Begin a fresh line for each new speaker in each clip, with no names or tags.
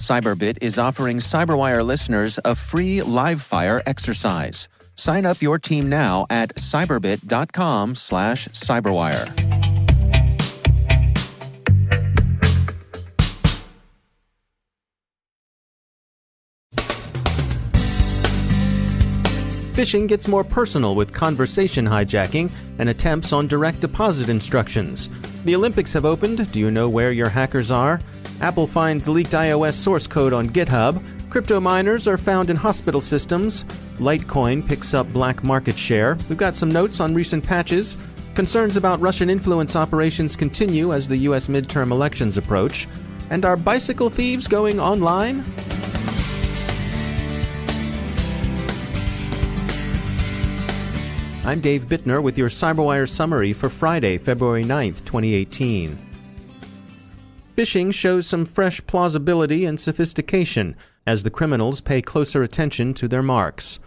Cyberbit is offering Cyberwire listeners a free live fire exercise. Sign up your team now at cyberbit.com slash cyberwire.
Phishing gets more personal with conversation hijacking and attempts on direct deposit instructions. The Olympics have opened. Do you know where your hackers are? Apple finds leaked iOS source code on GitHub. Crypto miners are found in hospital systems. Litecoin picks up black market share. We've got some notes on recent patches. Concerns about Russian influence operations continue as the U.S. midterm elections approach. And are bicycle thieves going online? I'm Dave Bittner with your CyberWire summary for Friday, February 9th, 2018. Phishing shows some fresh plausibility and sophistication as the criminals pay closer attention to their marks.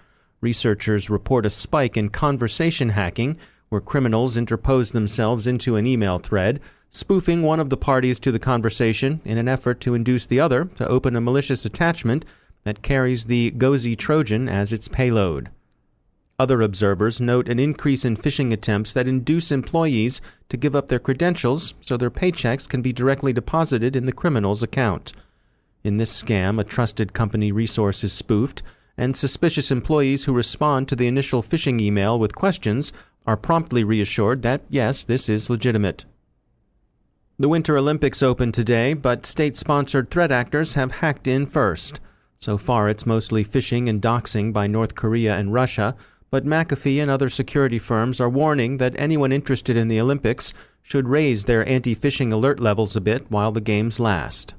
Researchers report a spike in conversation hacking, where criminals interpose themselves into an email thread, spoofing one of the parties to the conversation in an effort to induce the other to open a malicious attachment that carries the Gozi Trojan as its payload. Other observers note an increase in phishing attempts that induce employees to give up their credentials so their paychecks can be directly deposited in the criminal's account. In this scam, a trusted company resource is spoofed, and suspicious employees who respond to the initial phishing email with questions are promptly reassured that, yes, this is legitimate. The Winter Olympics open today, but state sponsored threat actors have hacked in first. So far, it's mostly phishing and doxing by North Korea and Russia but McAfee and other security firms are warning that anyone interested in the Olympics should raise their anti phishing alert levels a bit while the games last.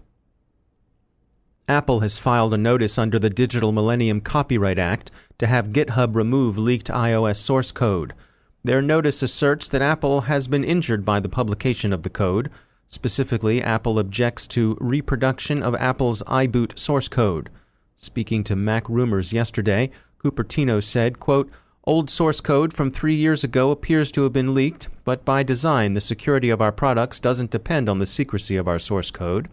Apple has filed a notice under the Digital Millennium Copyright Act to have GitHub remove leaked iOS source code. Their notice asserts that Apple has been injured by the publication of the code. Specifically, Apple objects to reproduction of Apple's iBoot source code. Speaking to Mac Rumors yesterday, Cupertino said, quote, Old source code from three years ago appears to have been leaked, but by design, the security of our products doesn't depend on the secrecy of our source code.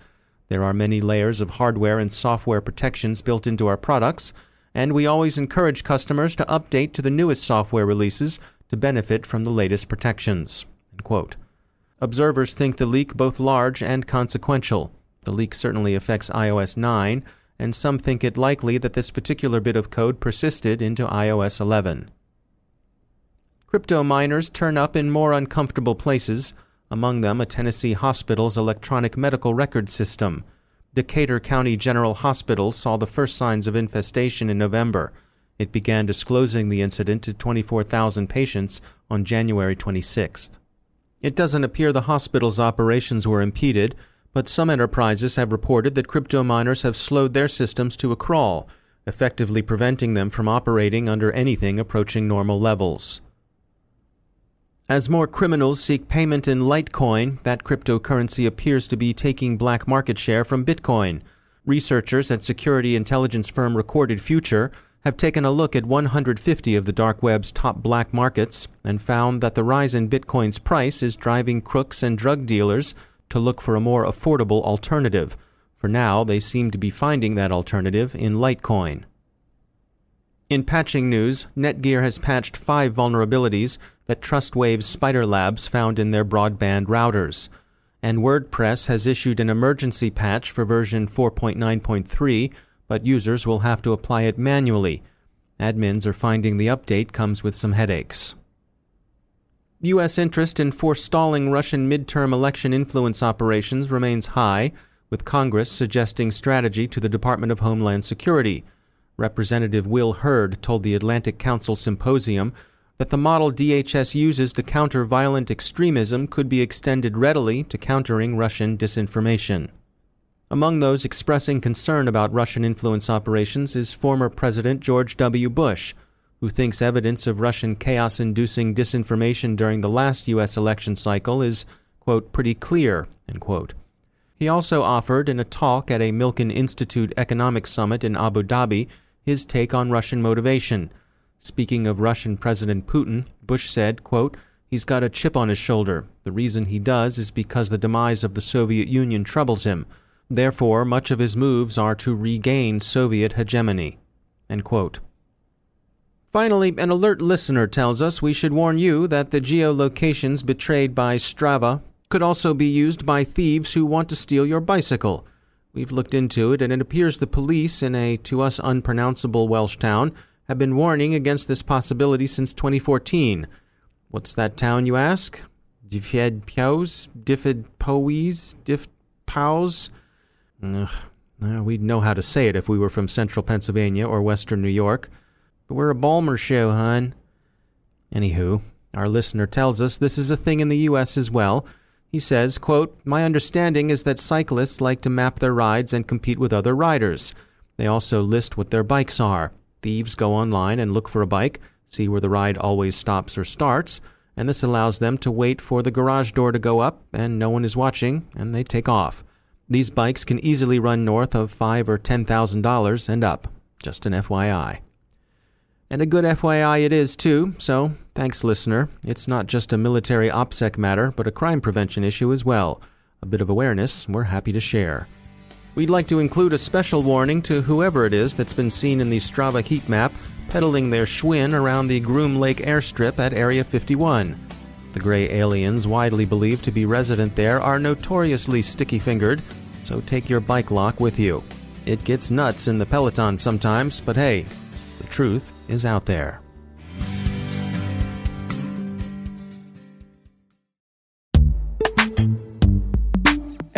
There are many layers of hardware and software protections built into our products, and we always encourage customers to update to the newest software releases to benefit from the latest protections. Observers think the leak both large and consequential. The leak certainly affects iOS 9, and some think it likely that this particular bit of code persisted into iOS 11. Crypto miners turn up in more uncomfortable places, among them a Tennessee hospital's electronic medical record system. Decatur County General Hospital saw the first signs of infestation in November. It began disclosing the incident to 24,000 patients on January 26th. It doesn't appear the hospital's operations were impeded, but some enterprises have reported that crypto miners have slowed their systems to a crawl, effectively preventing them from operating under anything approaching normal levels. As more criminals seek payment in Litecoin, that cryptocurrency appears to be taking black market share from Bitcoin. Researchers at security intelligence firm Recorded Future have taken a look at 150 of the dark web's top black markets and found that the rise in Bitcoin's price is driving crooks and drug dealers to look for a more affordable alternative. For now, they seem to be finding that alternative in Litecoin. In patching news, Netgear has patched five vulnerabilities that TrustWave's Spider Labs found in their broadband routers. And WordPress has issued an emergency patch for version 4.9.3, but users will have to apply it manually. Admins are finding the update comes with some headaches. U.S. interest in forestalling Russian midterm election influence operations remains high, with Congress suggesting strategy to the Department of Homeland Security. Representative Will Hurd told the Atlantic Council Symposium that the model DHS uses to counter violent extremism could be extended readily to countering Russian disinformation. Among those expressing concern about Russian influence operations is former President George W. Bush who thinks evidence of Russian chaos inducing disinformation during the last U.S. election cycle is, quote, pretty clear, end quote. He also offered in a talk at a Milken Institute Economic Summit in Abu Dhabi his take on Russian motivation. Speaking of Russian President Putin, Bush said, quote, He's got a chip on his shoulder. The reason he does is because the demise of the Soviet Union troubles him. Therefore, much of his moves are to regain Soviet hegemony. Finally, an alert listener tells us we should warn you that the geolocations betrayed by Strava could also be used by thieves who want to steal your bicycle. We've looked into it, and it appears the police in a to us unpronounceable Welsh town have been warning against this possibility since 2014. What's that town, you ask? Diffed Piaus? Diffed Powys? Diff Pows? Ugh. we'd know how to say it if we were from central Pennsylvania or western New York. But we're a Balmer show, hon. Anywho, our listener tells us this is a thing in the U.S. as well. He says, quote, My understanding is that cyclists like to map their rides and compete with other riders. They also list what their bikes are. Thieves go online and look for a bike, see where the ride always stops or starts, and this allows them to wait for the garage door to go up and no one is watching, and they take off. These bikes can easily run north of five or ten thousand dollars and up. Just an FYI. And a good FYI it is, too, so thanks, listener. It's not just a military OPSEC matter, but a crime prevention issue as well. A bit of awareness we're happy to share. We'd like to include a special warning to whoever it is that's been seen in the Strava heat map pedaling their Schwinn around the Groom Lake airstrip at Area 51. The gray aliens, widely believed to be resident there, are notoriously sticky fingered, so take your bike lock with you. It gets nuts in the peloton sometimes, but hey, the truth is out there.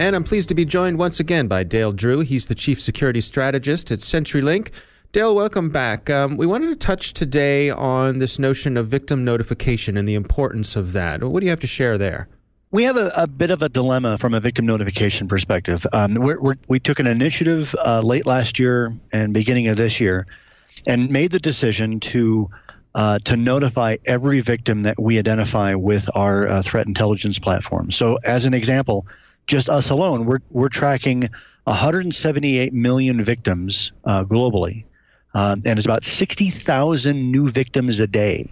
And I'm pleased to be joined once again by Dale Drew. He's the Chief Security Strategist at CenturyLink. Dale, welcome back. Um, we wanted to touch today on this notion of victim notification and the importance of that. What do you have to share there?
We have a, a bit of a dilemma from a victim notification perspective. Um, we're, we're, we took an initiative uh, late last year and beginning of this year and made the decision to uh, to notify every victim that we identify with our uh, threat intelligence platform. So, as an example, just us alone, we're we're tracking 178 million victims uh, globally, uh, and it's about 60,000 new victims a day.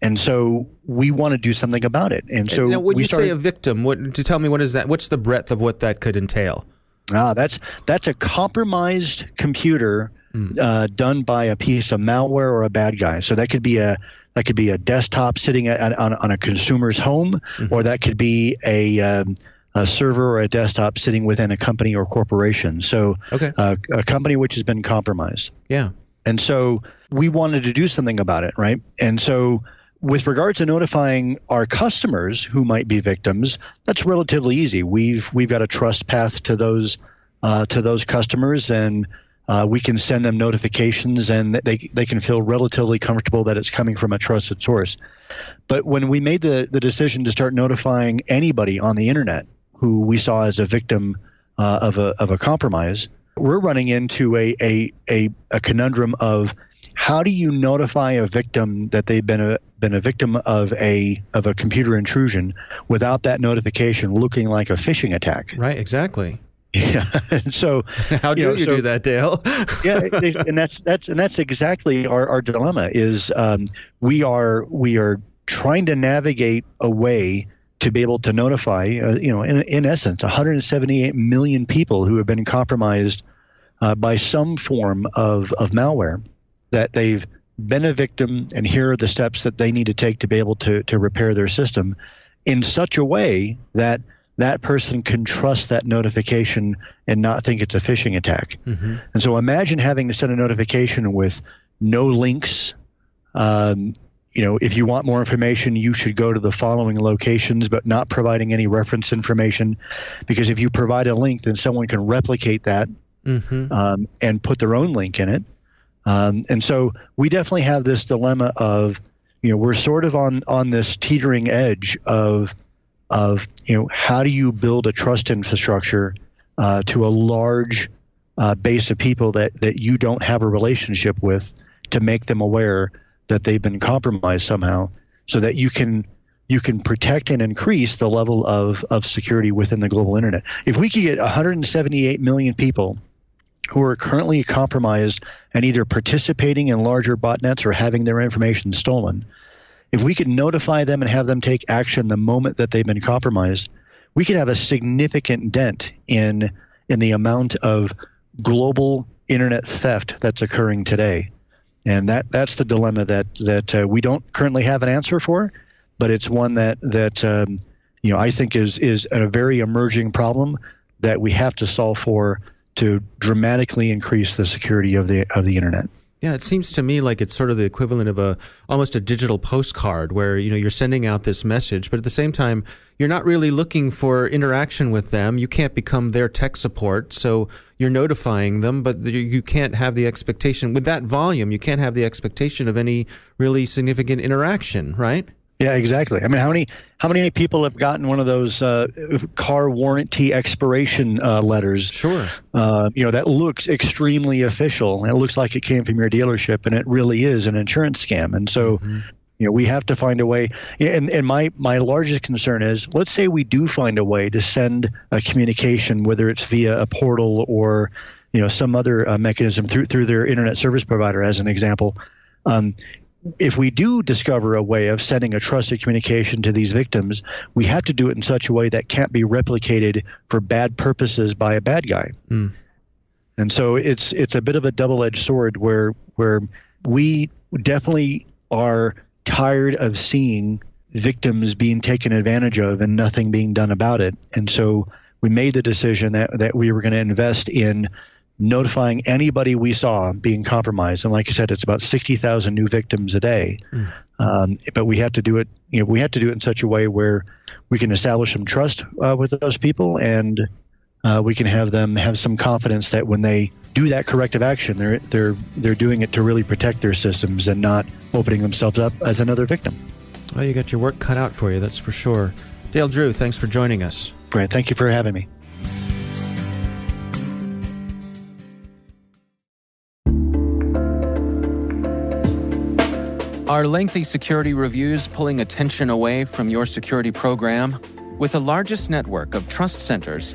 And so we want to do something about it. And so
now, when
we
you
started,
say a victim, what to tell me what is that? What's the breadth of what that could entail?
Ah, that's that's a compromised computer uh, done by a piece of malware or a bad guy. So that could be a that could be a desktop sitting at, on, on a consumer's home, or that could be a um, a server or a desktop sitting within a company or corporation. So
Okay.
uh, a company which has been compromised.
Yeah.
And so we wanted to do something about it, right? And so with regards to notifying our customers who might be victims, that's relatively easy. We've we've got a trust path to those uh, to those customers, and uh, we can send them notifications, and they they can feel relatively comfortable that it's coming from a trusted source. But when we made the the decision to start notifying anybody on the internet who we saw as a victim uh, of a of a compromise, we're running into a, a a a conundrum of how do you notify a victim that they've been a been a victim of a of a computer intrusion without that notification looking like a phishing attack?
Right. Exactly.
Yeah. And so
How do
You
you,
so-
do that, Dale?
yeah, and that's that's and that's exactly our, our dilemma is um, we are we are trying to navigate a way to be able to notify uh, you know in, in essence 178 million people who have been compromised uh, by some form of, of malware that they've been a victim and here are the steps that they need to take to be able to, to repair their system in such a way that that person can trust that notification and not think it's a phishing attack. And so imagine having to send a notification with no links. Um, you know, if you want more information, you should go to the following locations, but not providing any reference information, because if you provide a link, then someone can replicate that
mm-hmm.
um, and put their own link in it. Um, and so we definitely have this dilemma of, you know, we're sort of on on this teetering edge of of you know how do you build a trust infrastructure uh, to a large uh, base of people that that you don't have a relationship with to make them aware that they've been compromised somehow, so that you can you can protect and increase the level of, of security within the global internet. If we could get 178 million people who are currently compromised and either participating in larger botnets or having their information stolen, if we could notify them and have them take action the moment that they've been compromised, we could have a significant dent in in the amount of global internet theft that's occurring today. And that that's the dilemma that that uh, we don't currently have an answer for, but it's one that that um, you know I think is is a very emerging problem that we have to solve for to dramatically increase the security of the of the internet.
Yeah, it seems to me like it's sort of the equivalent of a almost a digital postcard where you know you're sending out this message, but at the same time you're not really looking for interaction with them. You can't become their tech support, so you're notifying them, but you- can't have the expectation with that volume. You can't have the expectation of any really significant interaction, right?
Yeah, exactly. I mean, how many how many people have gotten one of those uh, car warranty expiration uh, letters?
Sure.
Uh, you know, that looks extremely official, and it looks like it came from your dealership, and it really is an insurance scam. And so, you know, we have to find a way. And and my my largest concern is, let's say we do find a way to send a communication, whether it's via a portal or you know some other uh, mechanism through through their internet service provider, as an example. Um, if we do discover a way of sending a trusted communication to these victims, we have to do it in such a way that can't be replicated for bad purposes by a bad guy.
Mm.
And so it's it's a bit of a double-edged sword where where we definitely are tired of seeing victims being taken advantage of and nothing being done about it. And so we made the decision that that we were going to invest in notifying anybody we saw being compromised. And like I said, it's about 60,000 new victims a day. Um, but we have to do it, you know, we have to do it in such a way where we can establish some trust uh, with those people and uh, we can have them have some confidence that when they do that corrective action, they're, they're, they're doing it to really protect their systems and not opening themselves up as another victim.
Well, you got your work cut out for you, that's for sure. Dale Drew, thanks for joining us.
Great. Thank you for having me.
Are lengthy security reviews pulling attention away from your security program? With the largest network of trust centers,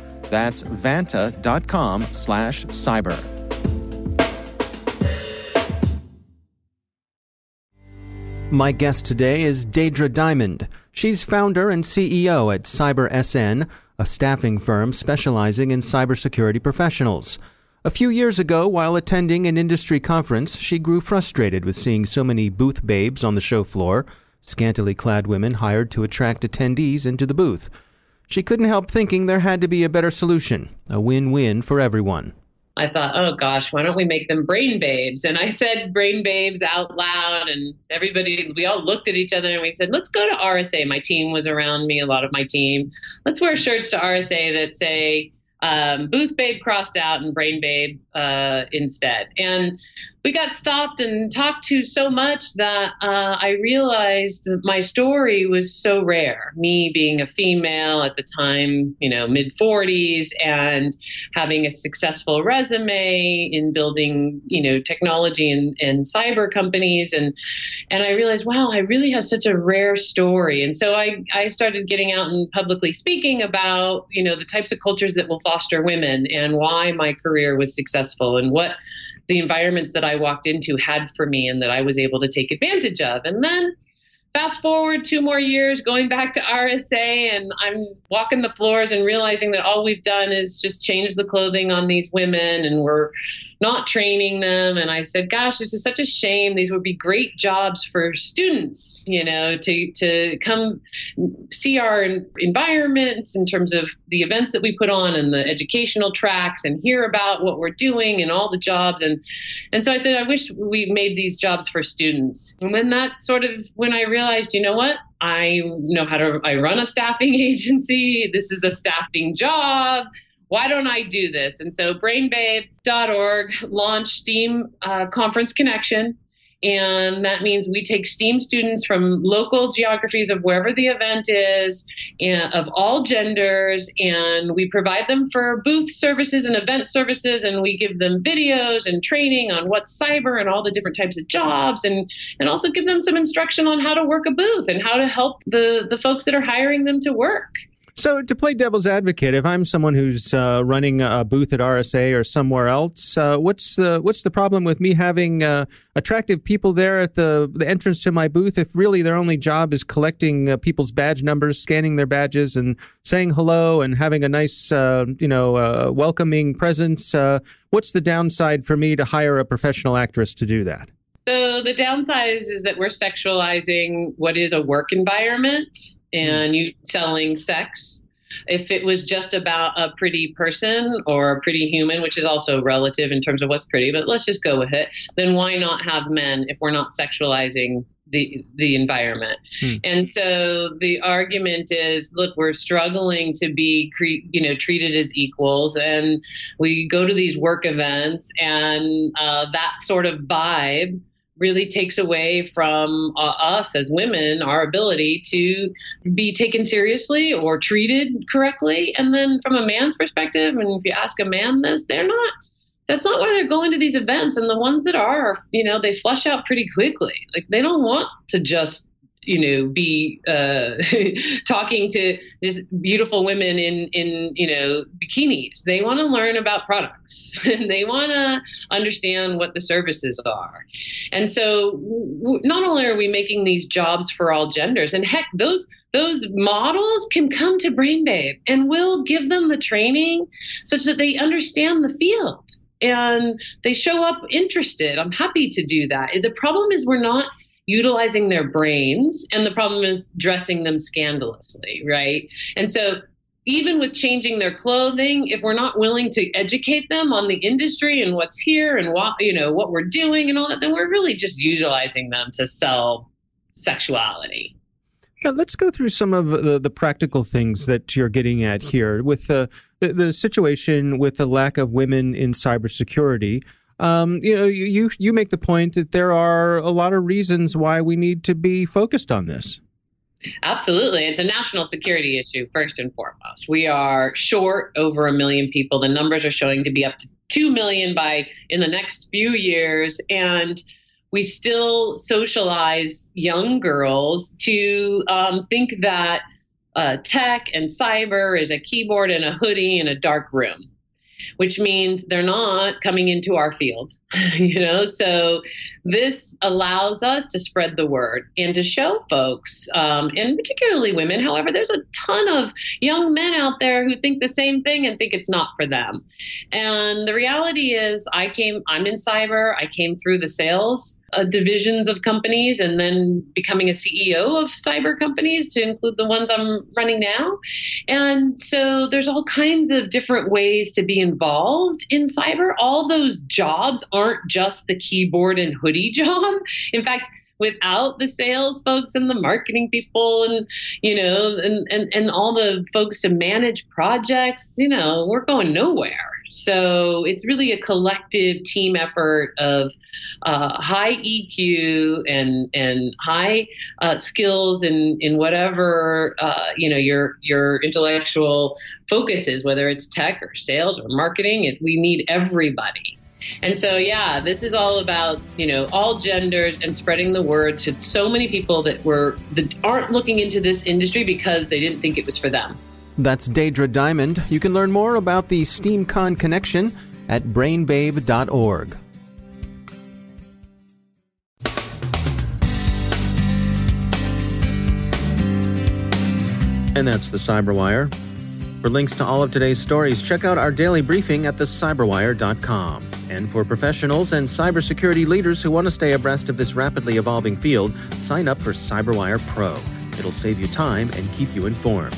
That's vanta.com slash cyber.
My guest today is Deidre Diamond. She's founder and CEO at CyberSN, a staffing firm specializing in cybersecurity professionals. A few years ago, while attending an industry conference, she grew frustrated with seeing so many booth babes on the show floor, scantily clad women hired to attract attendees into the booth. She couldn't help thinking there had to be a better solution, a win win for everyone.
I thought, oh gosh, why don't we make them brain babes? And I said brain babes out loud, and everybody, we all looked at each other and we said, let's go to RSA. My team was around me, a lot of my team. Let's wear shirts to RSA that say, um, Booth Babe crossed out and Brain Babe uh, instead. And we got stopped and talked to so much that uh, I realized that my story was so rare. Me being a female at the time, you know, mid 40s, and having a successful resume in building, you know, technology and, and cyber companies, and and I realized, wow, I really have such a rare story. And so I I started getting out and publicly speaking about, you know, the types of cultures that will foster women and why my career was successful and what the environments that I walked into had for me and that I was able to take advantage of. And then fast forward two more years, going back to RSA, and I'm walking the floors and realizing that all we've done is just change the clothing on these women and we're not training them. And I said, gosh, this is such a shame. These would be great jobs for students, you know, to, to come see our environments in terms of the events that we put on and the educational tracks and hear about what we're doing and all the jobs. And, and so I said, I wish we made these jobs for students. And when that sort of, when I realized, you know what, I know how to, I run a staffing agency. This is a staffing job why don't I do this? And so brainbabe.org launched STEAM uh, Conference Connection. And that means we take STEAM students from local geographies of wherever the event is, and of all genders, and we provide them for booth services and event services, and we give them videos and training on what's cyber and all the different types of jobs, and and also give them some instruction on how to work a booth and how to help the the folks that are hiring them to work.
So, to play devil's advocate, if I'm someone who's uh, running a booth at RSA or somewhere else, uh, what's the what's the problem with me having uh, attractive people there at the the entrance to my booth? If really their only job is collecting uh, people's badge numbers, scanning their badges, and saying hello, and having a nice, uh, you know, uh, welcoming presence, what's the downside for me to hire a professional actress to do that?
So the downside is that we're sexualizing what is a work environment and you selling sex. If it was just about a pretty person or a pretty human, which is also relative in terms of what's pretty, but let's just go with it, then why not have men if we're not sexualizing the the environment. Hmm. And so the argument is, look, we're struggling to be, cre- you know, treated as equals, and we go to these work events, and uh, that sort of vibe really takes away from uh, us as women our ability to be taken seriously or treated correctly. And then from a man's perspective, and if you ask a man this, they're not. That's not why they're going to these events. And the ones that are, you know, they flush out pretty quickly. Like they don't want to just you know be uh, talking to these beautiful women in in you know bikinis. They want to learn about products. And they want to understand what the services are. And so w- not only are we making these jobs for all genders and heck those those models can come to brain babe and we'll give them the training such that they understand the field and they show up interested. I'm happy to do that. The problem is we're not utilizing their brains and the problem is dressing them scandalously right and so even with changing their clothing if we're not willing to educate them on the industry and what's here and what you know what we're doing and all that then we're really just utilizing them to sell sexuality
Yeah, let's go through some of the, the practical things that you're getting at here with the, the, the situation with the lack of women in cybersecurity. Um, you know, you, you make the point that there are a lot of reasons why we need to be focused on this.
Absolutely. It's a national security issue, first and foremost. We are short over a million people. The numbers are showing to be up to 2 million by in the next few years. And we still socialize young girls to um, think that uh, tech and cyber is a keyboard and a hoodie in a dark room which means they're not coming into our field you know so this allows us to spread the word and to show folks um, and particularly women however there's a ton of young men out there who think the same thing and think it's not for them and the reality is i came i'm in cyber i came through the sales uh, divisions of companies and then becoming a CEO of cyber companies to include the ones I'm running now. And so there's all kinds of different ways to be involved in cyber. All those jobs aren't just the keyboard and hoodie job. In fact, without the sales folks and the marketing people and you know and, and and all the folks to manage projects you know we're going nowhere so it's really a collective team effort of uh, high EQ and and high uh, skills in in whatever uh, you know your your intellectual focus is, whether it's tech or sales or marketing. It, we need everybody. And so, yeah, this is all about you know all genders and spreading the word to so many people that were that aren't looking into this industry because they didn't think it was for them.
That's Deidre Diamond. You can learn more about the SteamCon connection at brainbabe.org.
And that's the Cyberwire. For links to all of today's stories, check out our daily briefing at thecyberwire.com. And for professionals and cybersecurity leaders who want to stay abreast of this rapidly evolving field, sign up for Cyberwire Pro. It'll save you time and keep you informed.